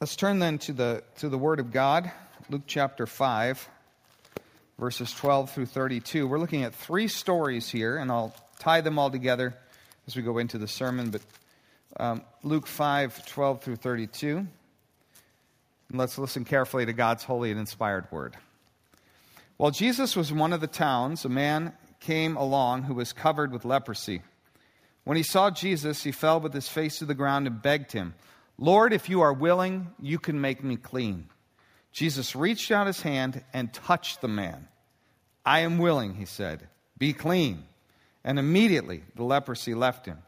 Let's turn then to the, to the Word of God, Luke chapter 5, verses 12 through 32. We're looking at three stories here, and I'll tie them all together as we go into the sermon. But um, Luke 5, 12 through 32. And let's listen carefully to God's holy and inspired Word. While Jesus was in one of the towns, a man came along who was covered with leprosy. When he saw Jesus, he fell with his face to the ground and begged him. Lord, if you are willing, you can make me clean. Jesus reached out his hand and touched the man. I am willing, he said. Be clean. And immediately the leprosy left him.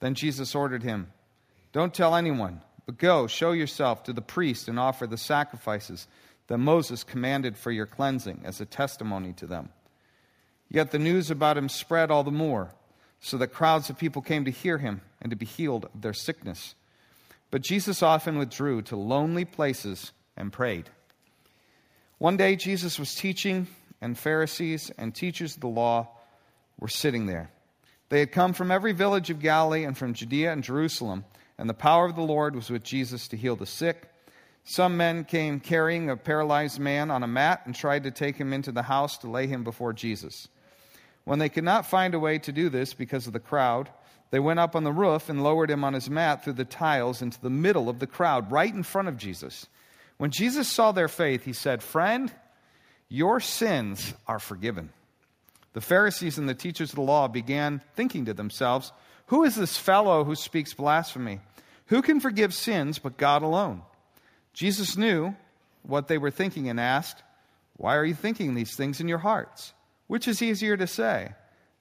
Then Jesus ordered him, Don't tell anyone, but go, show yourself to the priest and offer the sacrifices that Moses commanded for your cleansing as a testimony to them. Yet the news about him spread all the more, so that crowds of people came to hear him and to be healed of their sickness. But Jesus often withdrew to lonely places and prayed. One day, Jesus was teaching, and Pharisees and teachers of the law were sitting there. They had come from every village of Galilee and from Judea and Jerusalem, and the power of the Lord was with Jesus to heal the sick. Some men came carrying a paralyzed man on a mat and tried to take him into the house to lay him before Jesus. When they could not find a way to do this because of the crowd, they went up on the roof and lowered him on his mat through the tiles into the middle of the crowd, right in front of Jesus. When Jesus saw their faith, he said, Friend, your sins are forgiven. The Pharisees and the teachers of the law began thinking to themselves, Who is this fellow who speaks blasphemy? Who can forgive sins but God alone? Jesus knew what they were thinking and asked, Why are you thinking these things in your hearts? Which is easier to say?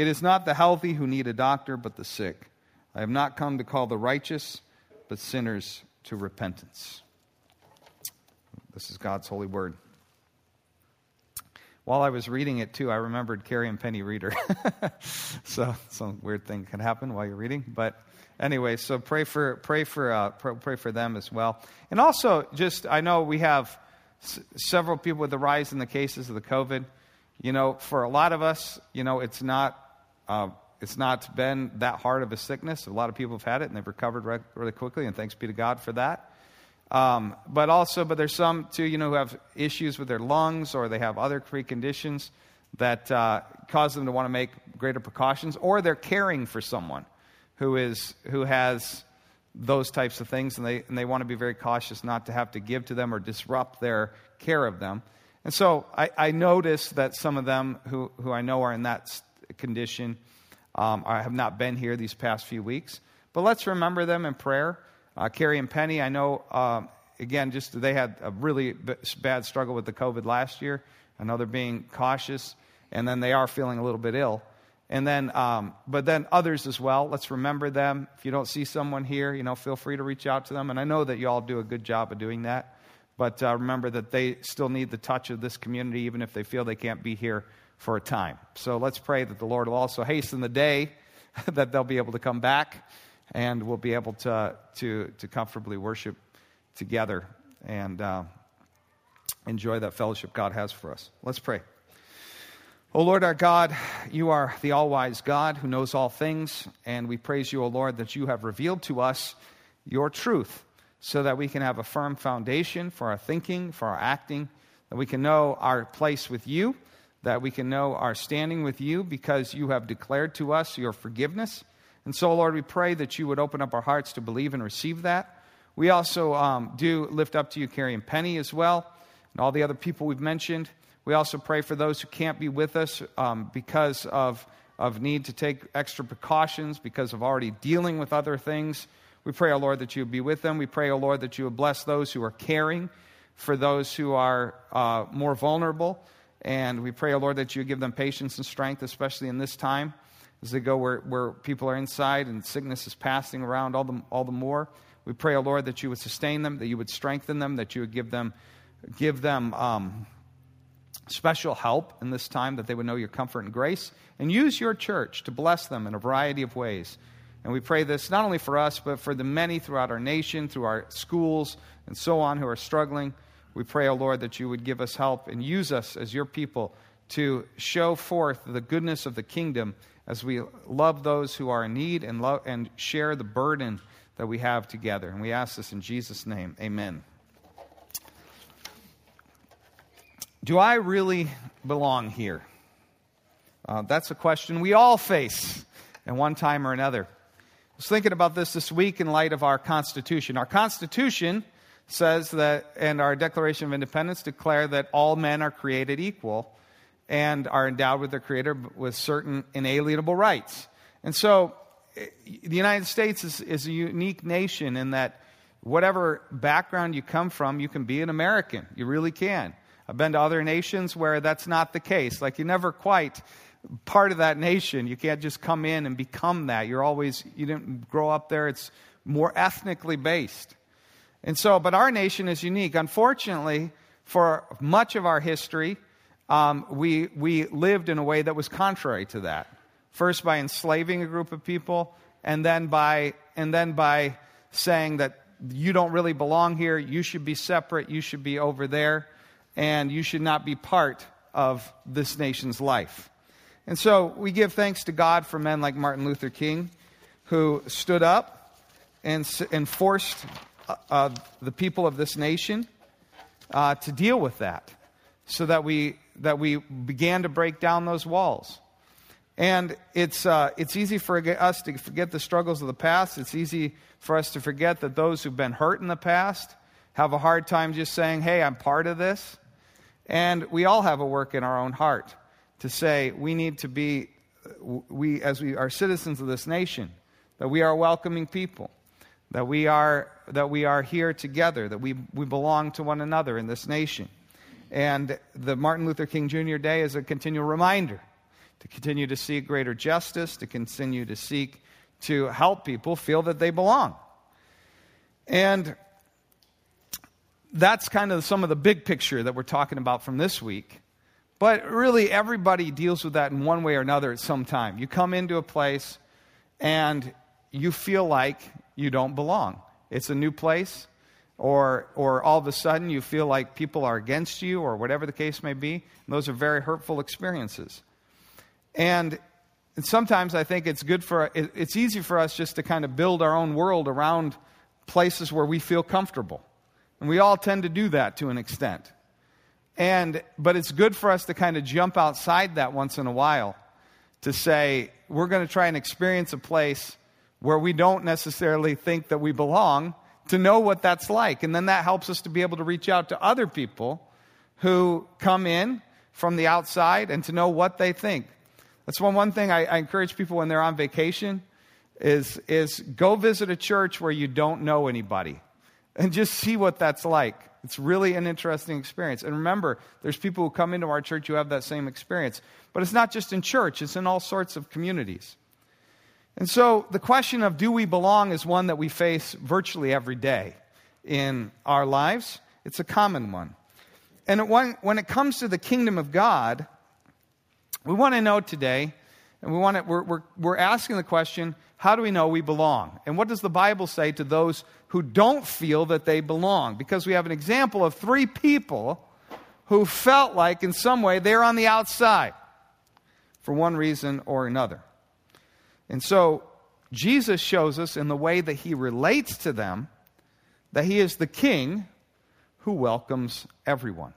it is not the healthy who need a doctor, but the sick. I have not come to call the righteous, but sinners to repentance. This is God's holy word. While I was reading it too, I remembered Carrie and Penny Reader. so some weird thing can happen while you're reading, but anyway, so pray for pray for uh, pray for them as well, and also just I know we have s- several people with the rise in the cases of the COVID. You know, for a lot of us, you know, it's not, uh, it's not been that hard of a sickness. A lot of people have had it and they've recovered re- really quickly, and thanks be to God for that. Um, but also, but there's some too, you know, who have issues with their lungs or they have other preconditions that uh, cause them to want to make greater precautions, or they're caring for someone who is who has those types of things, and they and they want to be very cautious not to have to give to them or disrupt their care of them. And so I, I notice that some of them who, who I know are in that condition um, are, have not been here these past few weeks. But let's remember them in prayer. Uh, Carrie and Penny, I know, uh, again, just they had a really b- bad struggle with the COVID last year. I know they're being cautious, and then they are feeling a little bit ill. And then, um, but then others as well. Let's remember them. If you don't see someone here, you know, feel free to reach out to them. And I know that you all do a good job of doing that. But uh, remember that they still need the touch of this community, even if they feel they can't be here for a time. So let's pray that the Lord will also hasten the day that they'll be able to come back and we'll be able to, to, to comfortably worship together and uh, enjoy that fellowship God has for us. Let's pray. O Lord our God, you are the all wise God who knows all things, and we praise you, O Lord, that you have revealed to us your truth so that we can have a firm foundation for our thinking, for our acting, that we can know our place with you, that we can know our standing with you because you have declared to us your forgiveness. And so, Lord, we pray that you would open up our hearts to believe and receive that. We also um, do lift up to you Carrie and Penny as well, and all the other people we've mentioned. We also pray for those who can't be with us um, because of, of need to take extra precautions, because of already dealing with other things. We pray, O oh Lord, that you would be with them. We pray, O oh Lord, that you would bless those who are caring for those who are uh, more vulnerable. And we pray, O oh Lord, that you give them patience and strength, especially in this time as they go where, where people are inside and sickness is passing around all the, all the more. We pray, O Lord, that you would sustain them, that you would strengthen them, that you would give them, give them um, special help in this time, that they would know your comfort and grace, and use your church to bless them in a variety of ways. And we pray this not only for us, but for the many throughout our nation, through our schools, and so on who are struggling. We pray, O oh Lord, that you would give us help and use us as your people to show forth the goodness of the kingdom as we love those who are in need and, love, and share the burden that we have together. And we ask this in Jesus' name. Amen. Do I really belong here? Uh, that's a question we all face at one time or another. I was thinking about this this week in light of our Constitution. Our Constitution says that, and our Declaration of Independence declare that all men are created equal and are endowed with their Creator with certain inalienable rights. And so, eh, the United States is, is a unique nation in that whatever background you come from, you can be an American. You really can. I've been to other nations where that's not the case. Like, you're never quite part of that nation. You can't just come in and become that. You're always, you didn't grow up there. It's more ethnically based. And so, but our nation is unique. Unfortunately, for much of our history, um, we, we lived in a way that was contrary to that. First, by enslaving a group of people, and then by, and then by saying that you don't really belong here, you should be separate, you should be over there, and you should not be part of this nation's life. And so we give thanks to God for men like Martin Luther King, who stood up and, and forced uh, uh, the people of this nation uh, to deal with that so that we, that we began to break down those walls. And it's, uh, it's easy for us to forget the struggles of the past. It's easy for us to forget that those who've been hurt in the past have a hard time just saying, hey, I'm part of this. And we all have a work in our own heart to say we need to be, we, as we are citizens of this nation, that we are welcoming people that we are, that we are here together, that we, we belong to one another in this nation. And the Martin Luther King Jr. Day is a continual reminder to continue to seek greater justice, to continue to seek to help people feel that they belong. And that's kind of some of the big picture that we're talking about from this week. But really, everybody deals with that in one way or another at some time. You come into a place and you feel like you don't belong. It's a new place, or, or all of a sudden you feel like people are against you, or whatever the case may be. And those are very hurtful experiences. And, sometimes I think it's good for, it, it's easy for us just to kind of build our own world around places where we feel comfortable. And we all tend to do that to an extent. And, but it's good for us to kind of jump outside that once in a while to say, we're going to try and experience a place where we don't necessarily think that we belong to know what that's like. And then that helps us to be able to reach out to other people who come in from the outside and to know what they think. That's one, one thing I, I encourage people when they're on vacation is, is go visit a church where you don't know anybody and just see what that's like. It's really an interesting experience. And remember, there's people who come into our church who have that same experience. But it's not just in church, it's in all sorts of communities. And so the question of do we belong is one that we face virtually every day in our lives. It's a common one. And when, it comes to the kingdom of God, we want to know today, and we want to, we're, we're, we're asking the question how do we know we belong? And what does the Bible say to those who don't feel that they belong? Because we have an example of three people who felt like in some way they're on the outside for one reason or another. And so Jesus shows us in the way that he relates to them that he is the king who welcomes everyone,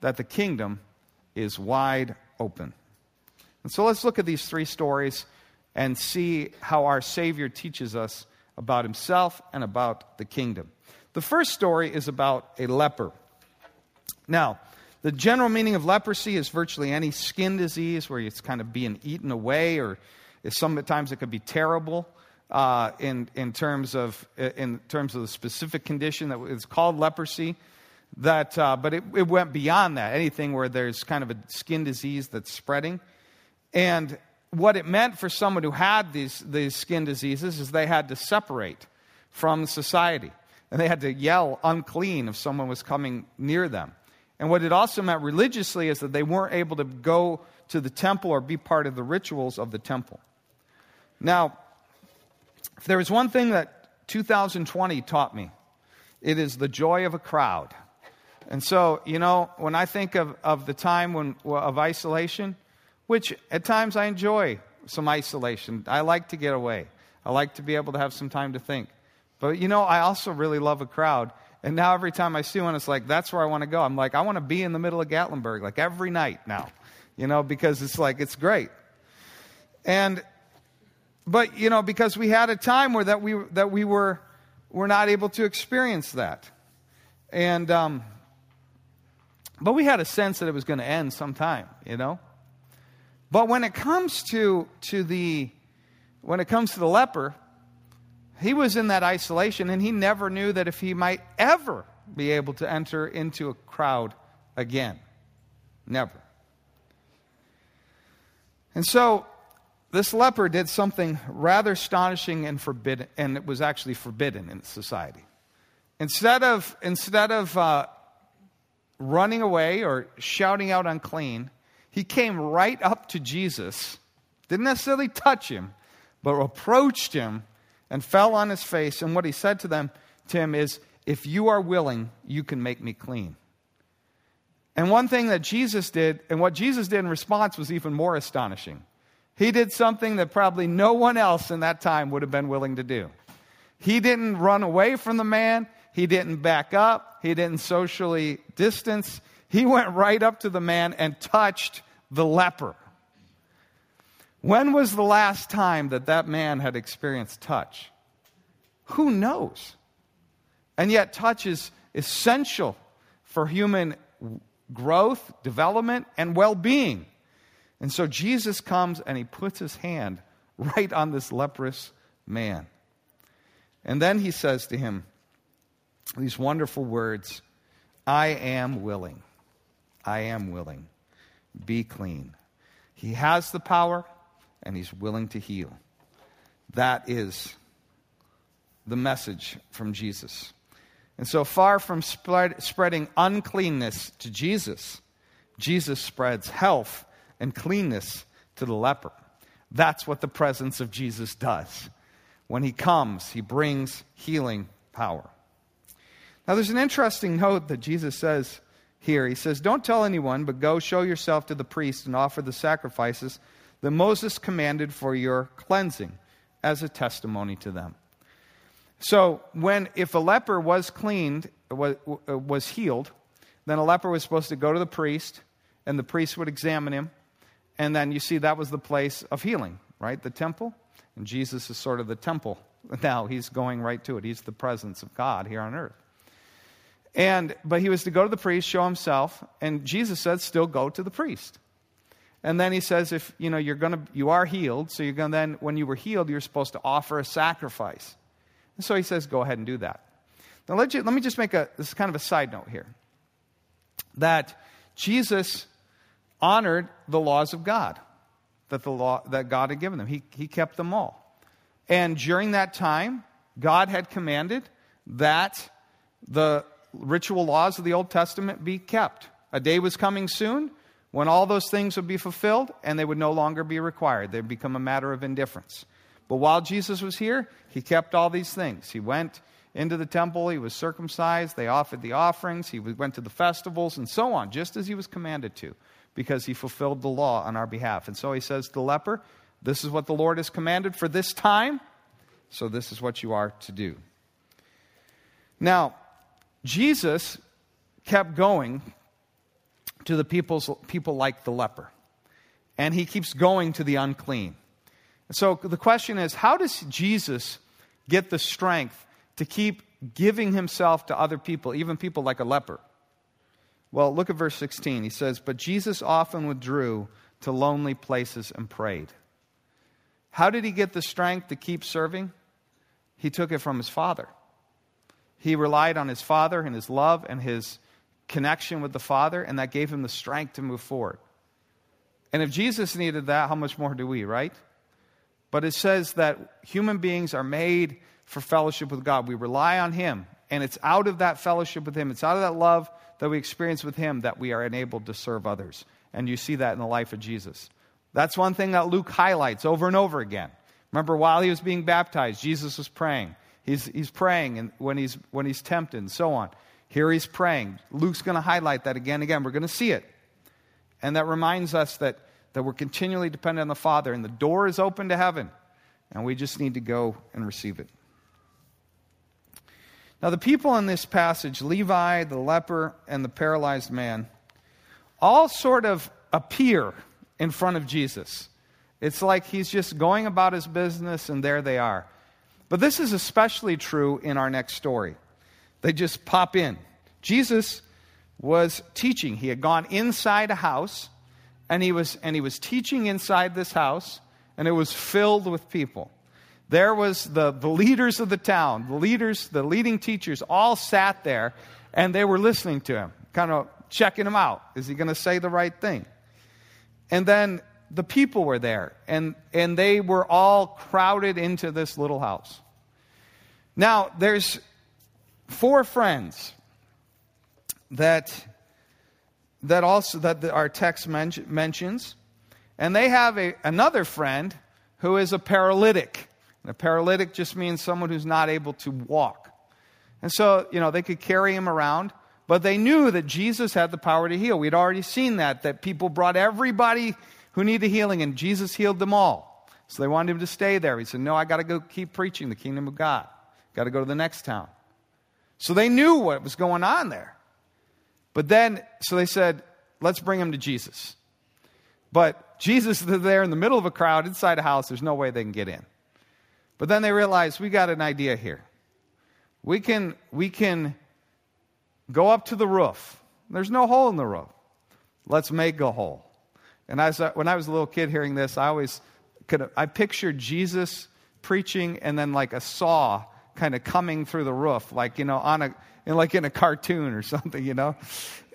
that the kingdom is wide open. And so let's look at these three stories and see how our Savior teaches us about himself and about the kingdom. The first story is about a leper. Now, the general meaning of leprosy is virtually any skin disease where it's kind of being eaten away, or sometimes it could be terrible uh, in, in, terms of, in terms of the specific condition that is called leprosy. That, uh, but it, it went beyond that, anything where there's kind of a skin disease that's spreading. And what it meant for someone who had these, these skin diseases is they had to separate from society. And they had to yell unclean if someone was coming near them. And what it also meant religiously is that they weren't able to go to the temple or be part of the rituals of the temple. Now, if there was one thing that 2020 taught me, it is the joy of a crowd. And so, you know, when I think of, of the time when, of isolation, which at times I enjoy some isolation, I like to get away. I like to be able to have some time to think. But, you know, I also really love a crowd. And now every time I see one, it's like, that's where I want to go. I'm like, I want to be in the middle of Gatlinburg, like every night now, you know, because it's like, it's great. And but you know because we had a time where that we that we were were not able to experience that. And um, but we had a sense that it was going to end sometime you know? But when it comes to to the when it comes to the leper he was in that isolation and he never knew that if he might ever be able to enter into a crowd again. Never. And so this leper did something rather astonishing and forbidden, and it was actually forbidden in society. Instead of, instead of uh, running away or shouting out unclean, he came right up to Jesus, didn't necessarily touch him, but approached him and fell on his face. And what he said to them, to him, is, If you are willing, you can make me clean. And one thing that Jesus did, and what Jesus did in response was even more astonishing. He did something that probably no one else in that time would have been willing to do. He didn't run away from the man, he didn't back up, he didn't socially distance. He went right up to the man and touched the leper. When was the last time that that man had experienced touch? Who knows? And yet, touch is essential for human growth, development, and well being. And so Jesus comes and he puts his hand right on this leprous man. And then he says to him these wonderful words I am willing. I am willing. Be clean. He has the power and he's willing to heal. That is the message from Jesus. And so far from spread, spreading uncleanness to Jesus, Jesus spreads health and cleanness to the leper. That's what the presence of Jesus does. When he comes, he brings healing power. Now, there's an interesting note that Jesus says here. He says, Don't tell anyone, but go show yourself to the priest and offer the sacrifices that Moses commanded for your cleansing as a testimony to them. So, when if a leper was cleaned, was, uh, was healed, then a leper was supposed to go to the priest, and the priest would examine him and then you see that was the place of healing, right? The temple. And Jesus is sort of the temple. Now he's going right to it. He's the presence of God here on earth. And but he was to go to the priest, show himself, and Jesus said, still go to the priest. And then he says, if you know you're gonna you are healed, so you're gonna then when you were healed, you're supposed to offer a sacrifice. And so he says, go ahead and do that. Now let, you, let me just make a this is kind of a side note here. That Jesus honored the laws of God that, the law, that God had given them. He, he kept them all. And during that time, God had commanded that the ritual laws of the Old Testament be kept. A day was coming soon when all those things would be fulfilled and they would no longer be required. They'd become a matter of indifference. But while Jesus was here, he kept all these things. He went into the temple, he was circumcised, they offered the offerings, he went to the festivals, and so on, just as he was commanded to because he fulfilled the law on our behalf. And so he says to the leper, This is what the Lord has commanded for this time, so this is what you are to do. Now, Jesus kept going to the people's, people like the leper, and he keeps going to the unclean. So the question is how does Jesus get the strength to keep giving himself to other people, even people like a leper? Well, look at verse 16. He says, But Jesus often withdrew to lonely places and prayed. How did he get the strength to keep serving? He took it from his Father. He relied on his Father and his love and his connection with the Father, and that gave him the strength to move forward. And if Jesus needed that, how much more do we, right? But it says that human beings are made for fellowship with God. We rely on Him, and it's out of that fellowship with Him, it's out of that love that we experience with Him that we are enabled to serve others. And you see that in the life of Jesus. That's one thing that Luke highlights over and over again. Remember, while he was being baptized, Jesus was praying. He's, he's praying and when, he's, when he's tempted and so on. Here he's praying. Luke's going to highlight that again and again. We're going to see it. And that reminds us that, that we're continually dependent on the Father, and the door is open to heaven, and we just need to go and receive it. Now, the people in this passage, Levi, the leper, and the paralyzed man, all sort of appear in front of Jesus. It's like he's just going about his business, and there they are. But this is especially true in our next story. They just pop in. Jesus was teaching. He had gone inside a house, and he was, and he was teaching inside this house, and it was filled with people. There was the, the leaders of the town, the leaders, the leading teachers, all sat there, and they were listening to him, kind of checking him out. Is he going to say the right thing? And then the people were there, and, and they were all crowded into this little house. Now, there's four friends that, that also that our text men- mentions, and they have a, another friend who is a paralytic. And a paralytic just means someone who's not able to walk. And so, you know, they could carry him around, but they knew that Jesus had the power to heal. We'd already seen that, that people brought everybody who needed healing, and Jesus healed them all. So they wanted him to stay there. He said, No, I got to go keep preaching the kingdom of God. Got to go to the next town. So they knew what was going on there. But then, so they said, Let's bring him to Jesus. But Jesus is there in the middle of a crowd inside a house. There's no way they can get in. But then they realized we got an idea here. We can, we can go up to the roof. There's no hole in the roof. Let's make a hole. And I, when I was a little kid hearing this, I always could I pictured Jesus preaching and then like a saw kind of coming through the roof, like you know, on a in, like in a cartoon or something, you know.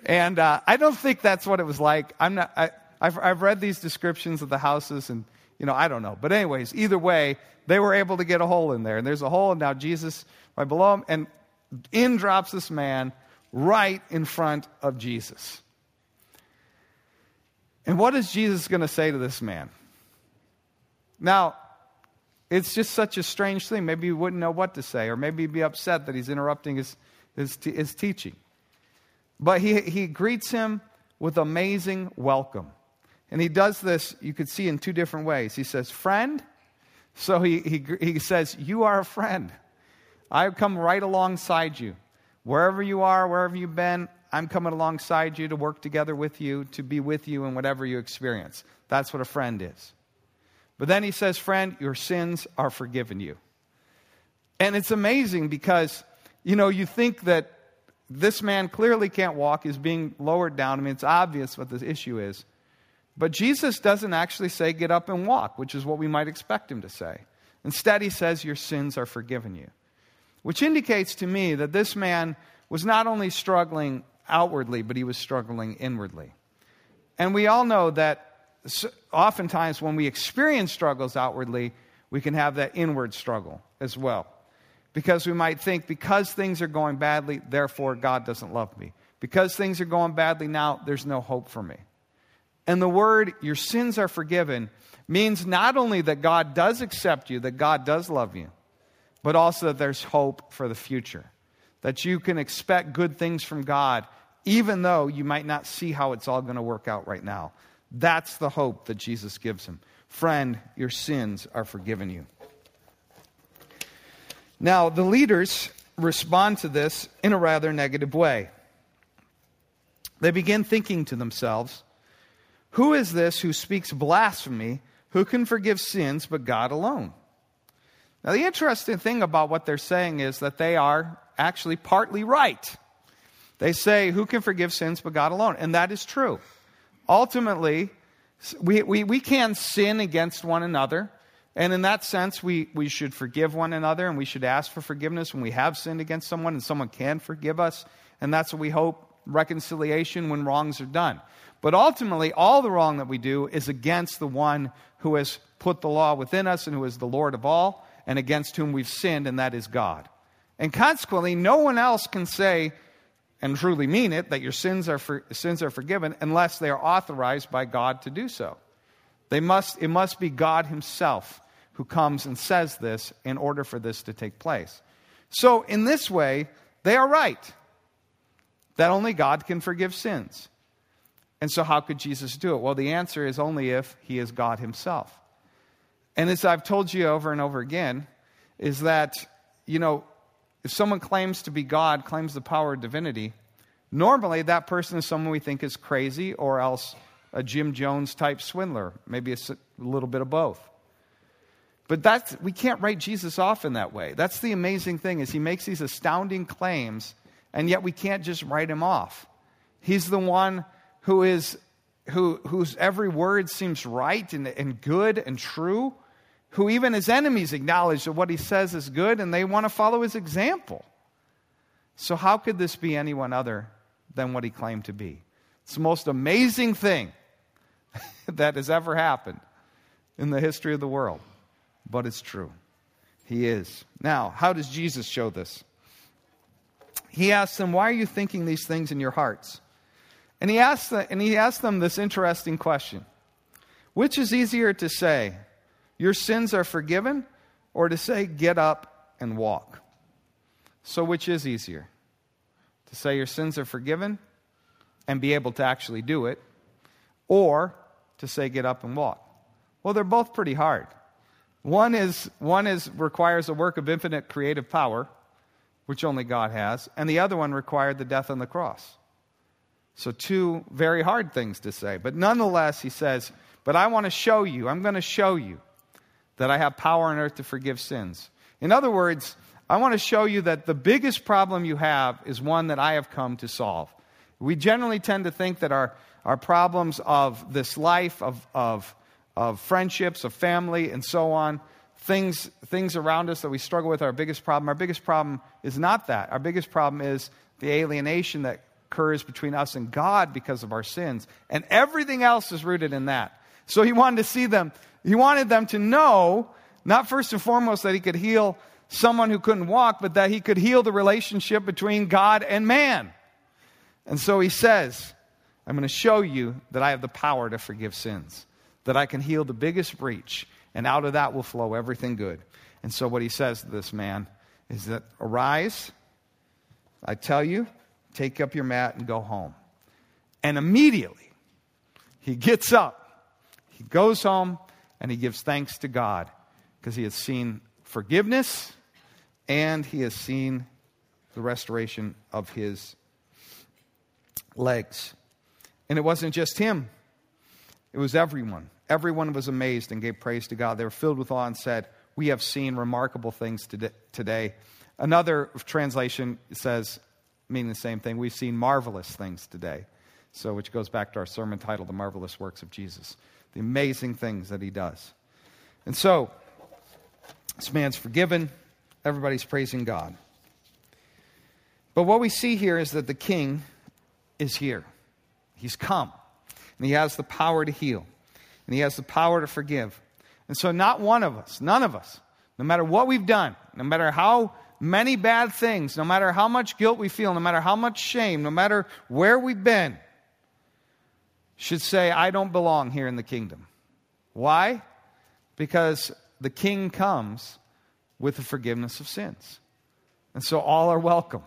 And uh, I don't think that's what it was like. I'm not. I, I've I've read these descriptions of the houses, and you know, I don't know. But anyways, either way, they were able to get a hole in there, and there's a hole, and now Jesus right below him, and in drops this man right in front of Jesus. And what is Jesus going to say to this man? Now, it's just such a strange thing. Maybe he wouldn't know what to say, or maybe he'd be upset that he's interrupting his, his, his teaching. But he, he greets him with amazing welcome. And he does this, you could see in two different ways. He says, Friend. So he, he, he says, You are a friend. I've come right alongside you. Wherever you are, wherever you've been, I'm coming alongside you to work together with you, to be with you in whatever you experience. That's what a friend is. But then he says, Friend, your sins are forgiven you. And it's amazing because, you know, you think that this man clearly can't walk, is being lowered down. I mean, it's obvious what the issue is. But Jesus doesn't actually say, Get up and walk, which is what we might expect him to say. Instead, he says, Your sins are forgiven you. Which indicates to me that this man was not only struggling outwardly, but he was struggling inwardly. And we all know that oftentimes when we experience struggles outwardly, we can have that inward struggle as well. Because we might think, because things are going badly, therefore God doesn't love me. Because things are going badly now, there's no hope for me. And the word, your sins are forgiven, means not only that God does accept you, that God does love you, but also that there's hope for the future. That you can expect good things from God even though you might not see how it's all going to work out right now. That's the hope that Jesus gives him. Friend, your sins are forgiven you. Now, the leaders respond to this in a rather negative way. They begin thinking to themselves, Who is this who speaks blasphemy? Who can forgive sins but God alone? Now, the interesting thing about what they're saying is that they are actually partly right. They say, Who can forgive sins but God alone? And that is true. Ultimately, we, we, we can sin against one another. And in that sense, we, we should forgive one another and we should ask for forgiveness when we have sinned against someone and someone can forgive us. And that's what we hope reconciliation when wrongs are done. But ultimately, all the wrong that we do is against the one who has put the law within us and who is the Lord of all and against whom we've sinned, and that is God. And consequently, no one else can say and truly mean it that your sins are, for, sins are forgiven unless they are authorized by God to do so. They must, it must be God Himself who comes and says this in order for this to take place. So, in this way, they are right that only God can forgive sins. And so, how could Jesus do it? Well, the answer is only if He is God Himself. And as I've told you over and over again, is that, you know, if someone claims to be God, claims the power of divinity, normally that person is someone we think is crazy or else a Jim Jones type swindler, maybe a little bit of both. But that's, we can't write Jesus off in that way. That's the amazing thing is he makes these astounding claims, and yet we can't just write him off. He's the one who is who, whose every word seems right and, and good and true, who even his enemies acknowledge that what he says is good and they want to follow his example. So, how could this be anyone other than what he claimed to be? It's the most amazing thing that has ever happened in the history of the world, but it's true. He is. Now, how does Jesus show this? He asks them, Why are you thinking these things in your hearts? And he the, and he asks them this interesting question Which is easier to say, Your sins are forgiven, or to say, Get up and walk? So, which is easier? To say your sins are forgiven and be able to actually do it, or to say, Get up and walk? Well, they're both pretty hard. One is one is requires a work of infinite creative power, which only God has, and the other one required the death on the cross. So, two very hard things to say. But nonetheless, he says, But I want to show you, I'm going to show you that I have power on earth to forgive sins. In other words, I want to show you that the biggest problem you have is one that I have come to solve. We generally tend to think that our, our problems of this life, of, of, of friendships, of family, and so on, things, things around us that we struggle with, are our biggest problem. Our biggest problem is not that. Our biggest problem is the alienation that occurs between us and God because of our sins. And everything else is rooted in that. So he wanted to see them, he wanted them to know, not first and foremost that he could heal someone who couldn't walk, but that he could heal the relationship between God and man. And so he says, I'm going to show you that I have the power to forgive sins, that I can heal the biggest breach, and out of that will flow everything good. And so what he says to this man is that arise, I tell you, Take up your mat and go home. And immediately, he gets up, he goes home, and he gives thanks to God because he has seen forgiveness and he has seen the restoration of his legs. And it wasn't just him, it was everyone. Everyone was amazed and gave praise to God. They were filled with awe and said, We have seen remarkable things today. Another translation says, meaning the same thing. We've seen marvelous things today. So, which goes back to our sermon title, The Marvelous Works of Jesus. The amazing things that he does. And so, this man's forgiven. Everybody's praising God. But what we see here is that the king is here. He's come. And he has the power to heal. And he has the power to forgive. And so, not one of us, none of us, no matter what we've done, no matter how many bad things, no matter how much guilt we feel, no matter how much shame, no matter where we've been, should say, I don't belong here in the kingdom. Why? Because the king comes with the forgiveness of sins. And so all are welcome.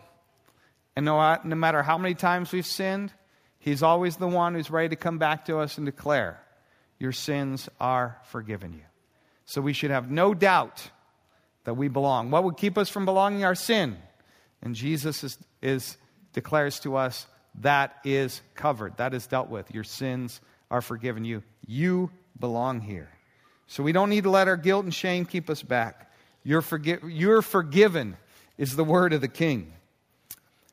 And no, uh, no matter how many times we've sinned, he's always the one who's ready to come back to us and declare, Your sins are forgiven you. So we should have no doubt that we belong. What would keep us from belonging? Our sin. And Jesus is, is, declares to us that is covered, that is dealt with. Your sins are forgiven you. You belong here. So we don't need to let our guilt and shame keep us back. You're, forgi- you're forgiven, is the word of the king.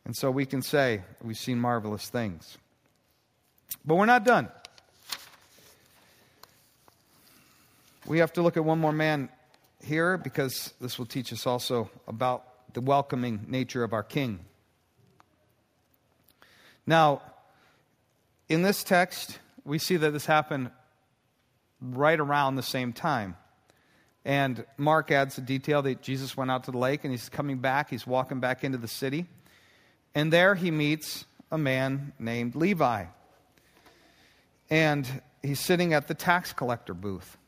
And so we can say we've seen marvelous things. But we're not done. We have to look at one more man here because this will teach us also about the welcoming nature of our king. Now, in this text, we see that this happened right around the same time. And Mark adds the detail that Jesus went out to the lake and he's coming back. He's walking back into the city. And there he meets a man named Levi. And he's sitting at the tax collector booth.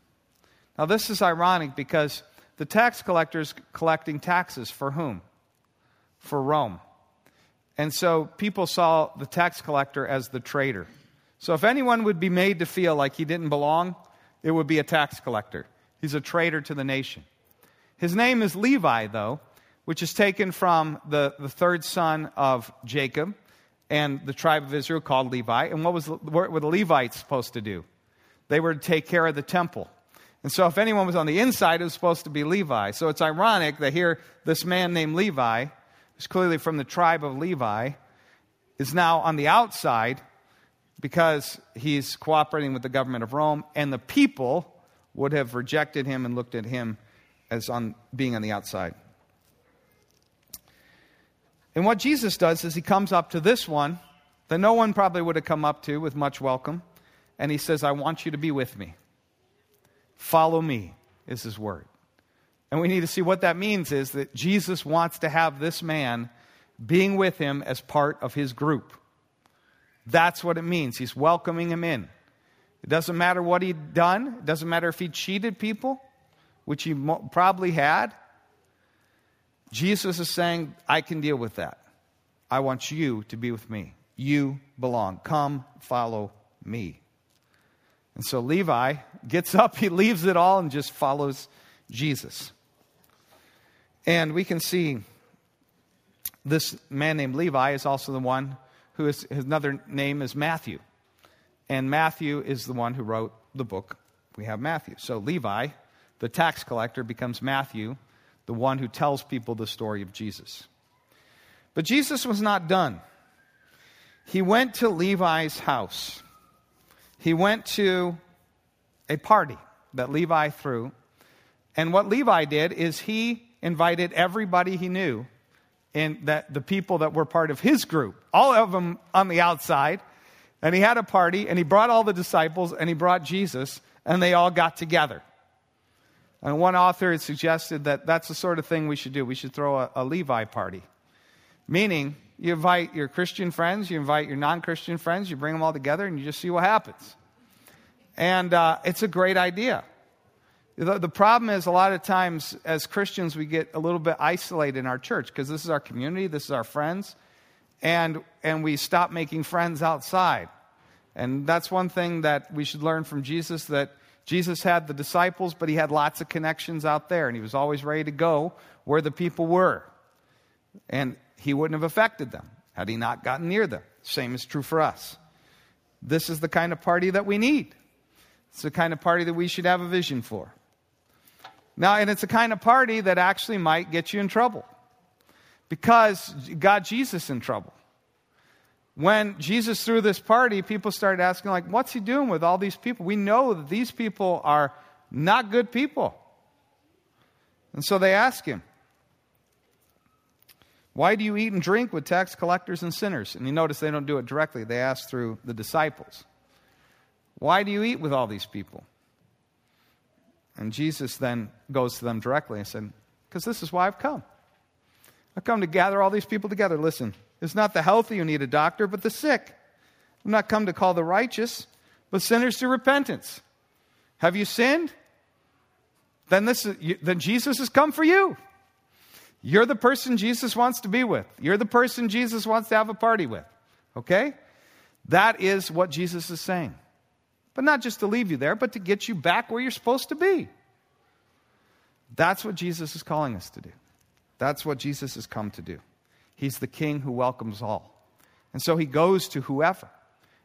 Now, this is ironic because the tax collector is collecting taxes for whom? For Rome. And so people saw the tax collector as the traitor. So if anyone would be made to feel like he didn't belong, it would be a tax collector. He's a traitor to the nation. His name is Levi, though, which is taken from the, the third son of Jacob and the tribe of Israel called Levi. And what, was, what were the Levites supposed to do? They were to take care of the temple. And so if anyone was on the inside, it was supposed to be Levi. So it's ironic that here this man named Levi, who's clearly from the tribe of Levi, is now on the outside because he's cooperating with the government of Rome, and the people would have rejected him and looked at him as on being on the outside. And what Jesus does is he comes up to this one that no one probably would have come up to with much welcome, and he says, I want you to be with me. Follow me, is his word. And we need to see what that means is that Jesus wants to have this man being with him as part of his group. That's what it means. He's welcoming him in. It doesn't matter what he'd done, it doesn't matter if he cheated people, which he probably had. Jesus is saying, I can deal with that. I want you to be with me. You belong. Come, follow me. And so Levi gets up, he leaves it all, and just follows Jesus. And we can see this man named Levi is also the one who is, his another name is Matthew. And Matthew is the one who wrote the book. We have Matthew. So Levi, the tax collector, becomes Matthew, the one who tells people the story of Jesus. But Jesus was not done. He went to Levi's house he went to a party that Levi threw. And what Levi did is he invited everybody he knew and that the people that were part of his group, all of them on the outside. And he had a party and he brought all the disciples and he brought Jesus and they all got together. And one author had suggested that that's the sort of thing we should do. We should throw a, a Levi party. Meaning, you invite your Christian friends, you invite your non Christian friends, you bring them all together, and you just see what happens. And uh, it's a great idea. The, the problem is, a lot of times as Christians, we get a little bit isolated in our church because this is our community, this is our friends, and, and we stop making friends outside. And that's one thing that we should learn from Jesus that Jesus had the disciples, but he had lots of connections out there, and he was always ready to go where the people were. And he wouldn't have affected them had he not gotten near them. Same is true for us. This is the kind of party that we need. It's the kind of party that we should have a vision for. Now, and it's a kind of party that actually might get you in trouble because got Jesus in trouble. When Jesus threw this party, people started asking, like, what's he doing with all these people? We know that these people are not good people. And so they ask him, why do you eat and drink with tax collectors and sinners? And you notice they don't do it directly, they ask through the disciples. Why do you eat with all these people? And Jesus then goes to them directly and said, Because this is why I've come. I've come to gather all these people together. Listen, it's not the healthy who need a doctor, but the sick. I'm not come to call the righteous, but sinners to repentance. Have you sinned? Then, this is, then Jesus has come for you. You're the person Jesus wants to be with. You're the person Jesus wants to have a party with. Okay? That is what Jesus is saying. But not just to leave you there, but to get you back where you're supposed to be. That's what Jesus is calling us to do. That's what Jesus has come to do. He's the king who welcomes all. And so he goes to whoever,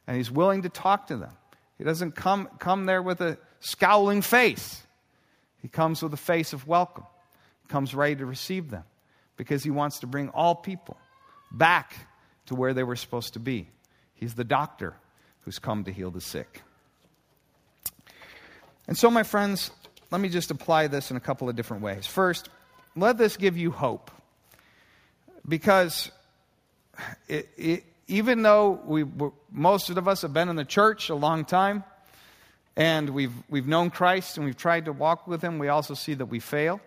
and he's willing to talk to them. He doesn't come, come there with a scowling face, he comes with a face of welcome comes ready to receive them because he wants to bring all people back to where they were supposed to be. He's the doctor who's come to heal the sick. And so, my friends, let me just apply this in a couple of different ways. First, let this give you hope. Because it, it, even though we, most of us have been in the church a long time, and we've, we've known Christ and we've tried to walk with Him, we also see that we fail.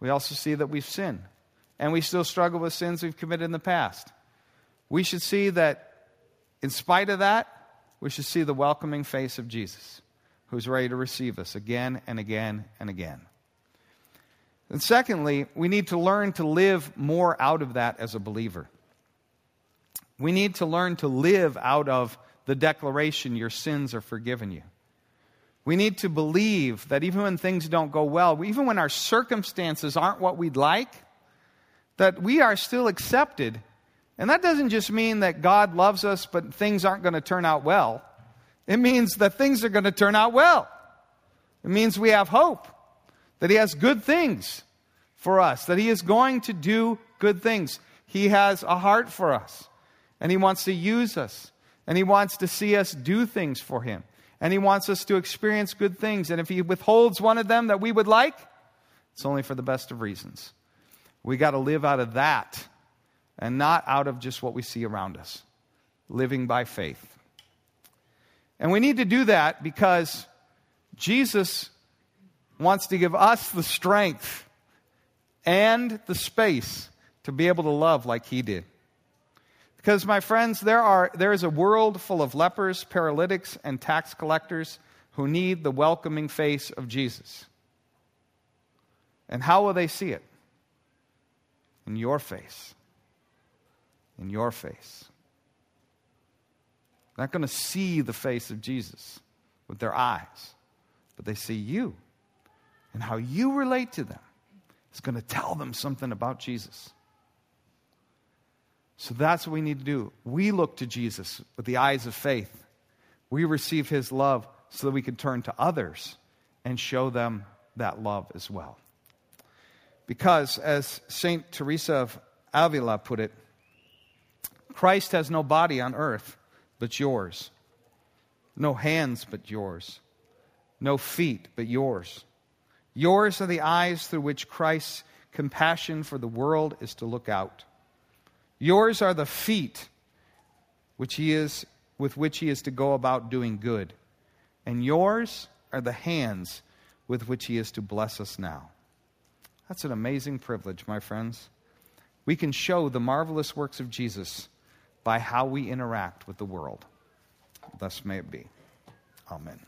We also see that we've sinned. And we still struggle with sins we've committed in the past. We should see that, in spite of that, we should see the welcoming face of Jesus, who's ready to receive us again and again and again. And secondly, we need to learn to live more out of that as a believer. We need to learn to live out of the declaration, Your sins are forgiven you. We need to believe that even when things don't go well, even when our circumstances aren't what we'd like, that we are still accepted. And that doesn't just mean that God loves us, but things aren't going to turn out well. It means that things are going to turn out well. It means we have hope, that He has good things for us, that He is going to do good things. He has a heart for us, and He wants to use us, and He wants to see us do things for Him and He wants us to experience good things. And if He withholds one of them that we would like, it's only for the best of reasons. We got to live out of that and not out of just what we see around us, living by faith. And we need to do that because Jesus wants to give us the strength and the space to be able to love like He did. Because, my friends, there, are, there is a world full of lepers, paralytics, and tax collectors who need the welcoming face of Jesus. And how will they see it? In your face. In your face. They're not going to see the face of Jesus with their eyes, but they see you. And how you relate to them is going to tell them something about Jesus. So that's what we need to do. We look to Jesus with the eyes of faith. We receive his love so that we can turn to others and show them that love as well. Because, as St. Teresa of Avila put it, Christ has no body on earth but yours, no hands but yours, no feet but yours. Yours are the eyes through which Christ's compassion for the world is to look out. Yours are the feet which he is, with which he is to go about doing good. And yours are the hands with which he is to bless us now. That's an amazing privilege, my friends. We can show the marvelous works of Jesus by how we interact with the world. Thus may it be. Amen.